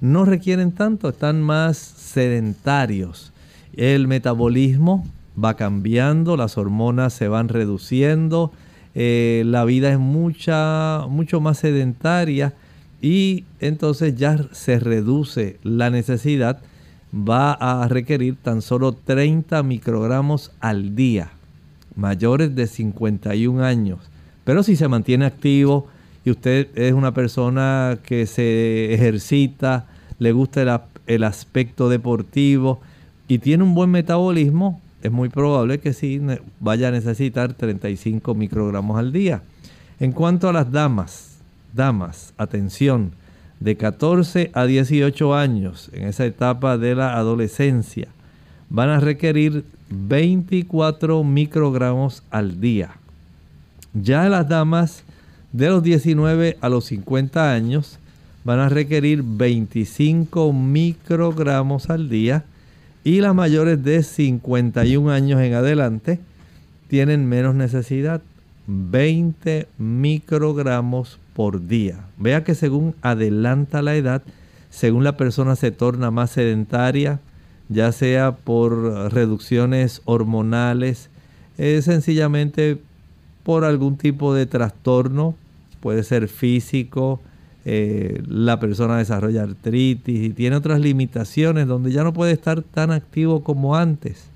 no requieren tanto, están más sedentarios. El metabolismo va cambiando, las hormonas se van reduciendo, eh, la vida es mucha, mucho más sedentaria y entonces ya se reduce la necesidad, va a requerir tan solo 30 microgramos al día, mayores de 51 años. Pero si se mantiene activo y usted es una persona que se ejercita, le gusta el, aspecto deportivo y tiene un buen metabolismo, es muy probable que sí vaya a necesitar 35 microgramos al día. En cuanto a las damas, damas, atención, de 14 a 18 años, en esa etapa de la adolescencia, van a requerir 24 microgramos al día. Ya las damas de los 19 a los 50 años van a requerir 25 microgramos al día y las mayores de 51 años en adelante tienen menos necesidad, 20 microgramos por día. Vea que según adelanta la edad, según la persona se torna más sedentaria, ya sea por reducciones hormonales, es sencillamente por algún tipo de trastorno, puede ser físico, eh, la persona desarrolla artritis y tiene otras limitaciones donde ya no puede estar tan activo como antes.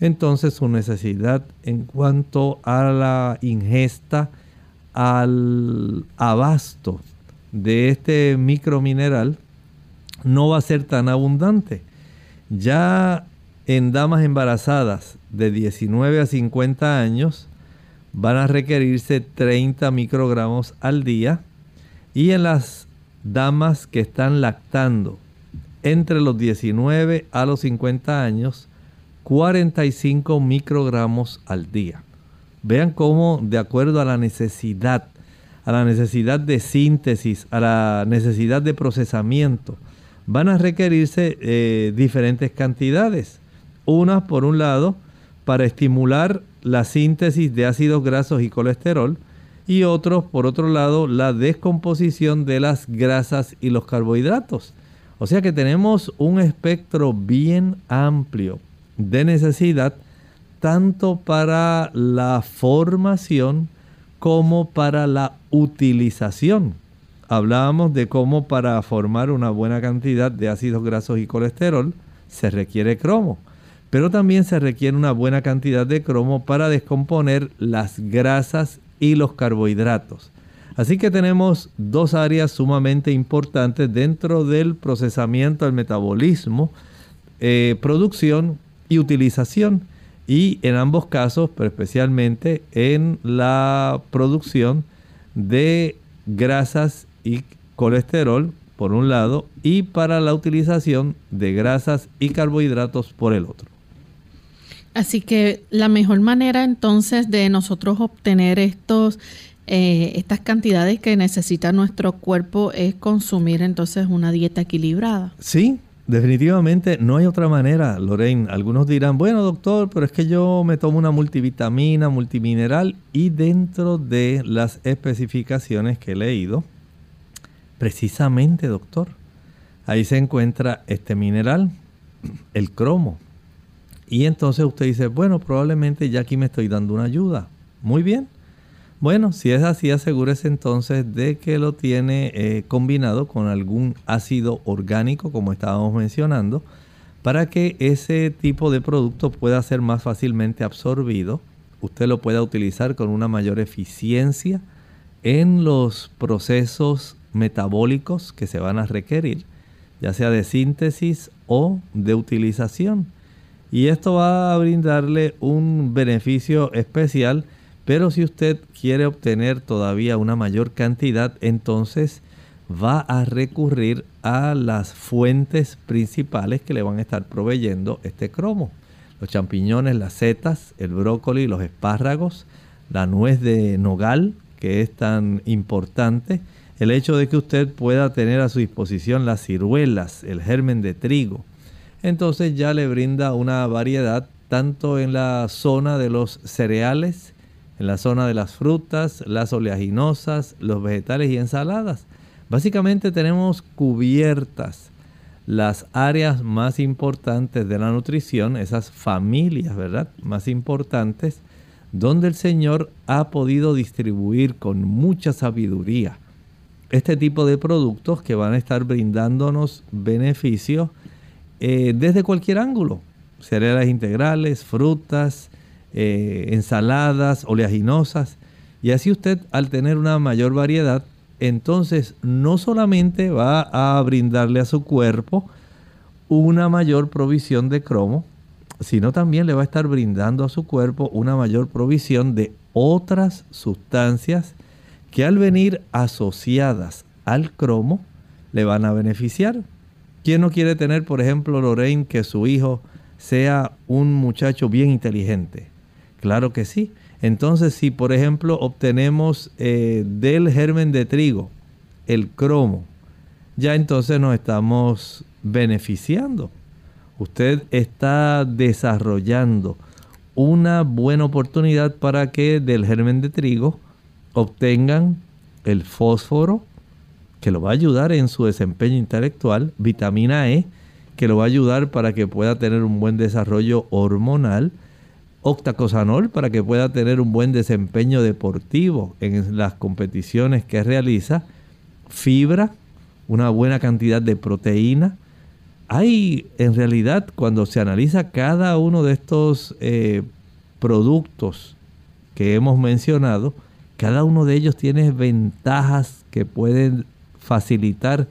Entonces su necesidad en cuanto a la ingesta, al abasto de este micromineral, no va a ser tan abundante. Ya en damas embarazadas de 19 a 50 años van a requerirse 30 microgramos al día y en las damas que están lactando entre los 19 a los 50 años, 45 microgramos al día. Vean cómo de acuerdo a la necesidad, a la necesidad de síntesis, a la necesidad de procesamiento, van a requerirse eh, diferentes cantidades. Unas, por un lado, para estimular la síntesis de ácidos grasos y colesterol, y otros, por otro lado, la descomposición de las grasas y los carbohidratos. O sea que tenemos un espectro bien amplio de necesidad tanto para la formación como para la utilización. Hablábamos de cómo para formar una buena cantidad de ácidos grasos y colesterol se requiere cromo, pero también se requiere una buena cantidad de cromo para descomponer las grasas y los carbohidratos. Así que tenemos dos áreas sumamente importantes dentro del procesamiento del metabolismo, eh, producción y utilización. Y en ambos casos, pero especialmente en la producción de grasas y colesterol por un lado y para la utilización de grasas y carbohidratos por el otro. Así que la mejor manera entonces de nosotros obtener estos, eh, estas cantidades que necesita nuestro cuerpo es consumir entonces una dieta equilibrada. Sí, definitivamente no hay otra manera, Lorraine. Algunos dirán, bueno doctor, pero es que yo me tomo una multivitamina, multimineral y dentro de las especificaciones que he leído, precisamente doctor, ahí se encuentra este mineral, el cromo y entonces usted dice, bueno, probablemente ya aquí me estoy dando una ayuda. Muy bien. Bueno, si es así, asegúrese entonces de que lo tiene eh, combinado con algún ácido orgánico, como estábamos mencionando, para que ese tipo de producto pueda ser más fácilmente absorbido. Usted lo pueda utilizar con una mayor eficiencia en los procesos metabólicos que se van a requerir, ya sea de síntesis o de utilización y esto va a brindarle un beneficio especial, pero si usted quiere obtener todavía una mayor cantidad, entonces va a recurrir a las fuentes principales que le van a estar proveyendo este cromo. Los champiñones, las setas, el brócoli, los espárragos, la nuez de nogal, que es tan importante, el hecho de que usted pueda tener a su disposición las ciruelas, el germen de trigo, entonces ya le brinda una variedad tanto en la zona de los cereales, en la zona de las frutas, las oleaginosas, los vegetales y ensaladas. Básicamente tenemos cubiertas las áreas más importantes de la nutrición, esas familias, ¿verdad? Más importantes, donde el Señor ha podido distribuir con mucha sabiduría este tipo de productos que van a estar brindándonos beneficios eh, desde cualquier ángulo. Cereales integrales, frutas, eh, ensaladas, oleaginosas. Y así usted al tener una mayor variedad, entonces no solamente va a brindarle a su cuerpo una mayor provisión de cromo, sino también le va a estar brindando a su cuerpo una mayor provisión de otras sustancias que al venir asociadas al cromo le van a beneficiar. ¿Quién no quiere tener, por ejemplo, Lorraine, que su hijo sea un muchacho bien inteligente? Claro que sí. Entonces, si por ejemplo obtenemos eh, del germen de trigo el cromo, ya entonces nos estamos beneficiando. Usted está desarrollando una buena oportunidad para que del germen de trigo obtengan el fósforo, que lo va a ayudar en su desempeño intelectual, vitamina E, que lo va a ayudar para que pueda tener un buen desarrollo hormonal, octacosanol para que pueda tener un buen desempeño deportivo en las competiciones que realiza, fibra, una buena cantidad de proteína. Hay en realidad cuando se analiza cada uno de estos eh, productos que hemos mencionado, cada uno de ellos tiene ventajas que pueden facilitar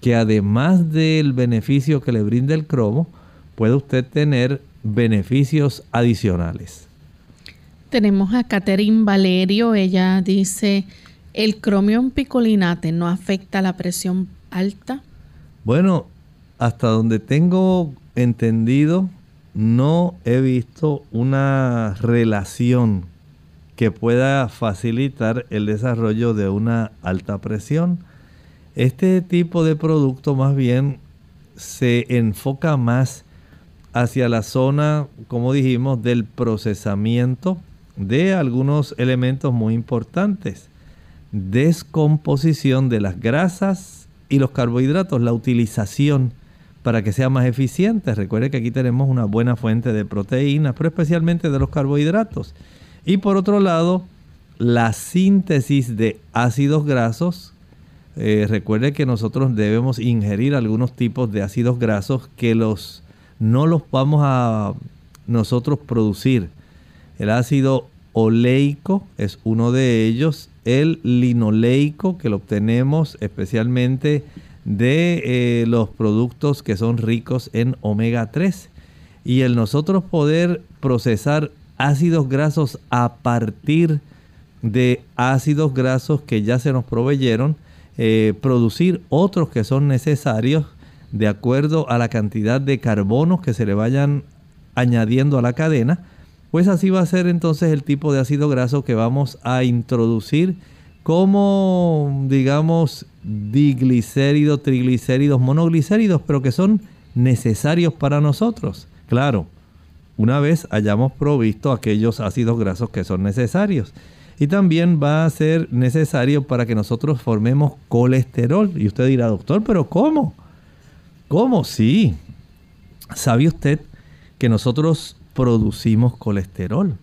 que además del beneficio que le brinda el cromo, puede usted tener beneficios adicionales. Tenemos a Catherine Valerio, ella dice, ¿el cromión picolinate no afecta la presión alta? Bueno, hasta donde tengo entendido, no he visto una relación que pueda facilitar el desarrollo de una alta presión. Este tipo de producto más bien se enfoca más hacia la zona, como dijimos, del procesamiento de algunos elementos muy importantes. Descomposición de las grasas y los carbohidratos, la utilización para que sea más eficiente. Recuerde que aquí tenemos una buena fuente de proteínas, pero especialmente de los carbohidratos. Y por otro lado, la síntesis de ácidos grasos. Eh, recuerde que nosotros debemos ingerir algunos tipos de ácidos grasos que los no los vamos a nosotros producir. El ácido oleico es uno de ellos, el linoleico que lo obtenemos especialmente de eh, los productos que son ricos en omega 3 y el nosotros poder procesar ácidos grasos a partir de ácidos grasos que ya se nos proveyeron, eh, producir otros que son necesarios de acuerdo a la cantidad de carbonos que se le vayan añadiendo a la cadena, pues así va a ser entonces el tipo de ácido graso que vamos a introducir como, digamos, diglicéridos, triglicéridos, monoglicéridos, pero que son necesarios para nosotros. Claro, una vez hayamos provisto aquellos ácidos grasos que son necesarios. Y también va a ser necesario para que nosotros formemos colesterol. Y usted dirá, doctor, pero ¿cómo? ¿Cómo? Sí. ¿Sabe usted que nosotros producimos colesterol?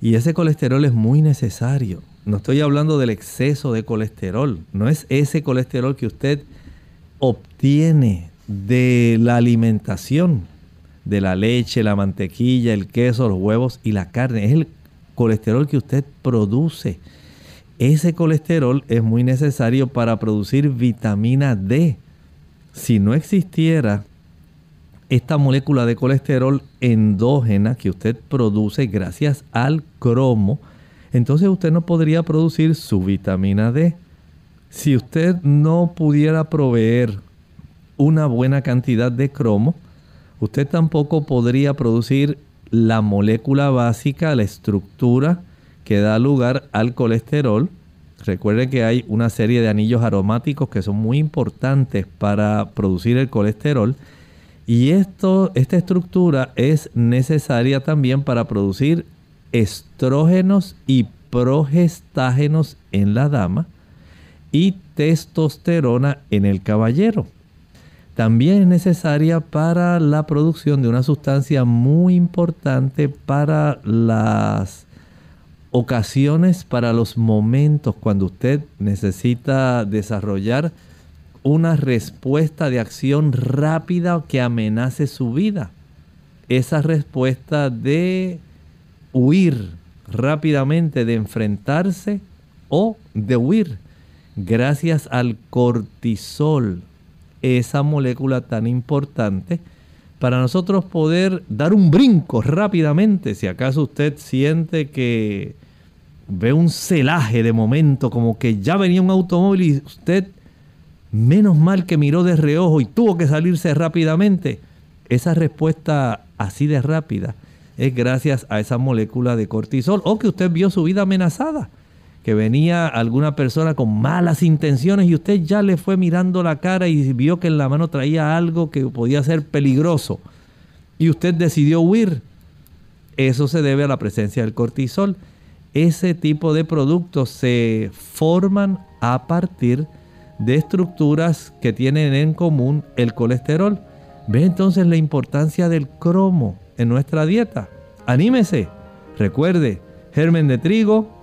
Y ese colesterol es muy necesario. No estoy hablando del exceso de colesterol. No es ese colesterol que usted obtiene de la alimentación, de la leche, la mantequilla, el queso, los huevos y la carne. Es el colesterol que usted produce. Ese colesterol es muy necesario para producir vitamina D si no existiera esta molécula de colesterol endógena que usted produce gracias al cromo, entonces usted no podría producir su vitamina D. Si usted no pudiera proveer una buena cantidad de cromo, usted tampoco podría producir la molécula básica, la estructura que da lugar al colesterol, Recuerden que hay una serie de anillos aromáticos que son muy importantes para producir el colesterol. Y esto, esta estructura es necesaria también para producir estrógenos y progestágenos en la dama y testosterona en el caballero. También es necesaria para la producción de una sustancia muy importante para las ocasiones para los momentos cuando usted necesita desarrollar una respuesta de acción rápida que amenace su vida. Esa respuesta de huir rápidamente, de enfrentarse o de huir, gracias al cortisol, esa molécula tan importante para nosotros poder dar un brinco rápidamente. Si acaso usted siente que ve un celaje de momento, como que ya venía un automóvil y usted, menos mal que miró de reojo y tuvo que salirse rápidamente. Esa respuesta así de rápida es gracias a esa molécula de cortisol o que usted vio su vida amenazada, que venía alguna persona con malas intenciones y usted ya le fue mirando la cara y vio que en la mano traía algo que podía ser peligroso y usted decidió huir. Eso se debe a la presencia del cortisol ese tipo de productos se forman a partir de estructuras que tienen en común el colesterol. Ve entonces la importancia del cromo en nuestra dieta. Anímese. Recuerde, germen de trigo,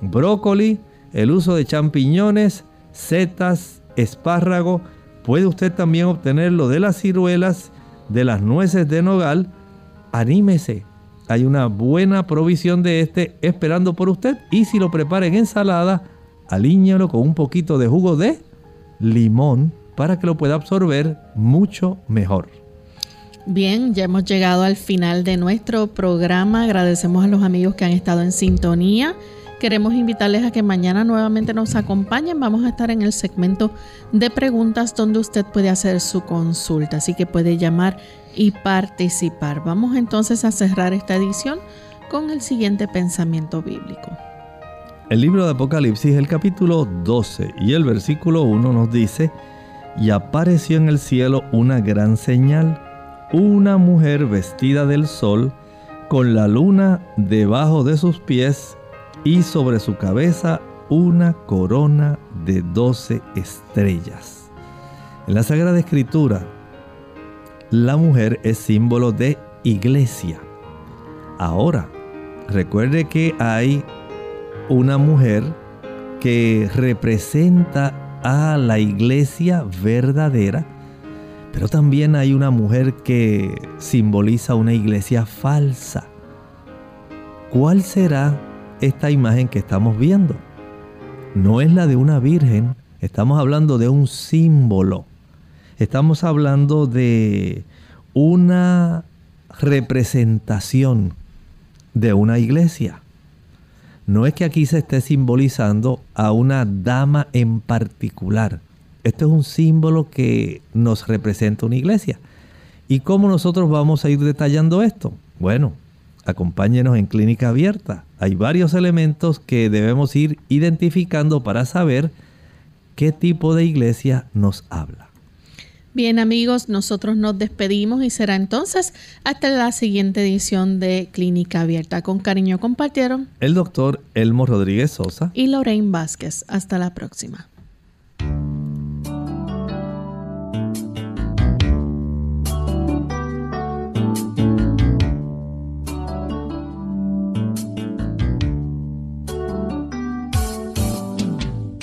brócoli, el uso de champiñones, setas, espárrago. Puede usted también obtenerlo de las ciruelas, de las nueces de nogal. Anímese hay una buena provisión de este esperando por usted. Y si lo prepara en ensalada, alíñalo con un poquito de jugo de limón para que lo pueda absorber mucho mejor. Bien, ya hemos llegado al final de nuestro programa. Agradecemos a los amigos que han estado en sintonía. Queremos invitarles a que mañana nuevamente nos acompañen. Vamos a estar en el segmento de preguntas donde usted puede hacer su consulta. Así que puede llamar y participar. Vamos entonces a cerrar esta edición con el siguiente pensamiento bíblico. El libro de Apocalipsis, el capítulo 12 y el versículo 1 nos dice, y apareció en el cielo una gran señal, una mujer vestida del sol, con la luna debajo de sus pies y sobre su cabeza una corona de doce estrellas. En la Sagrada Escritura, la mujer es símbolo de iglesia. Ahora, recuerde que hay una mujer que representa a la iglesia verdadera, pero también hay una mujer que simboliza una iglesia falsa. ¿Cuál será esta imagen que estamos viendo? No es la de una virgen, estamos hablando de un símbolo estamos hablando de una representación de una iglesia. No es que aquí se esté simbolizando a una dama en particular. Esto es un símbolo que nos representa una iglesia. ¿Y cómo nosotros vamos a ir detallando esto? Bueno, acompáñenos en clínica abierta. Hay varios elementos que debemos ir identificando para saber qué tipo de iglesia nos habla. Bien amigos, nosotros nos despedimos y será entonces hasta la siguiente edición de Clínica Abierta. Con cariño compartieron el doctor Elmo Rodríguez Sosa y Lorraine Vázquez. Hasta la próxima.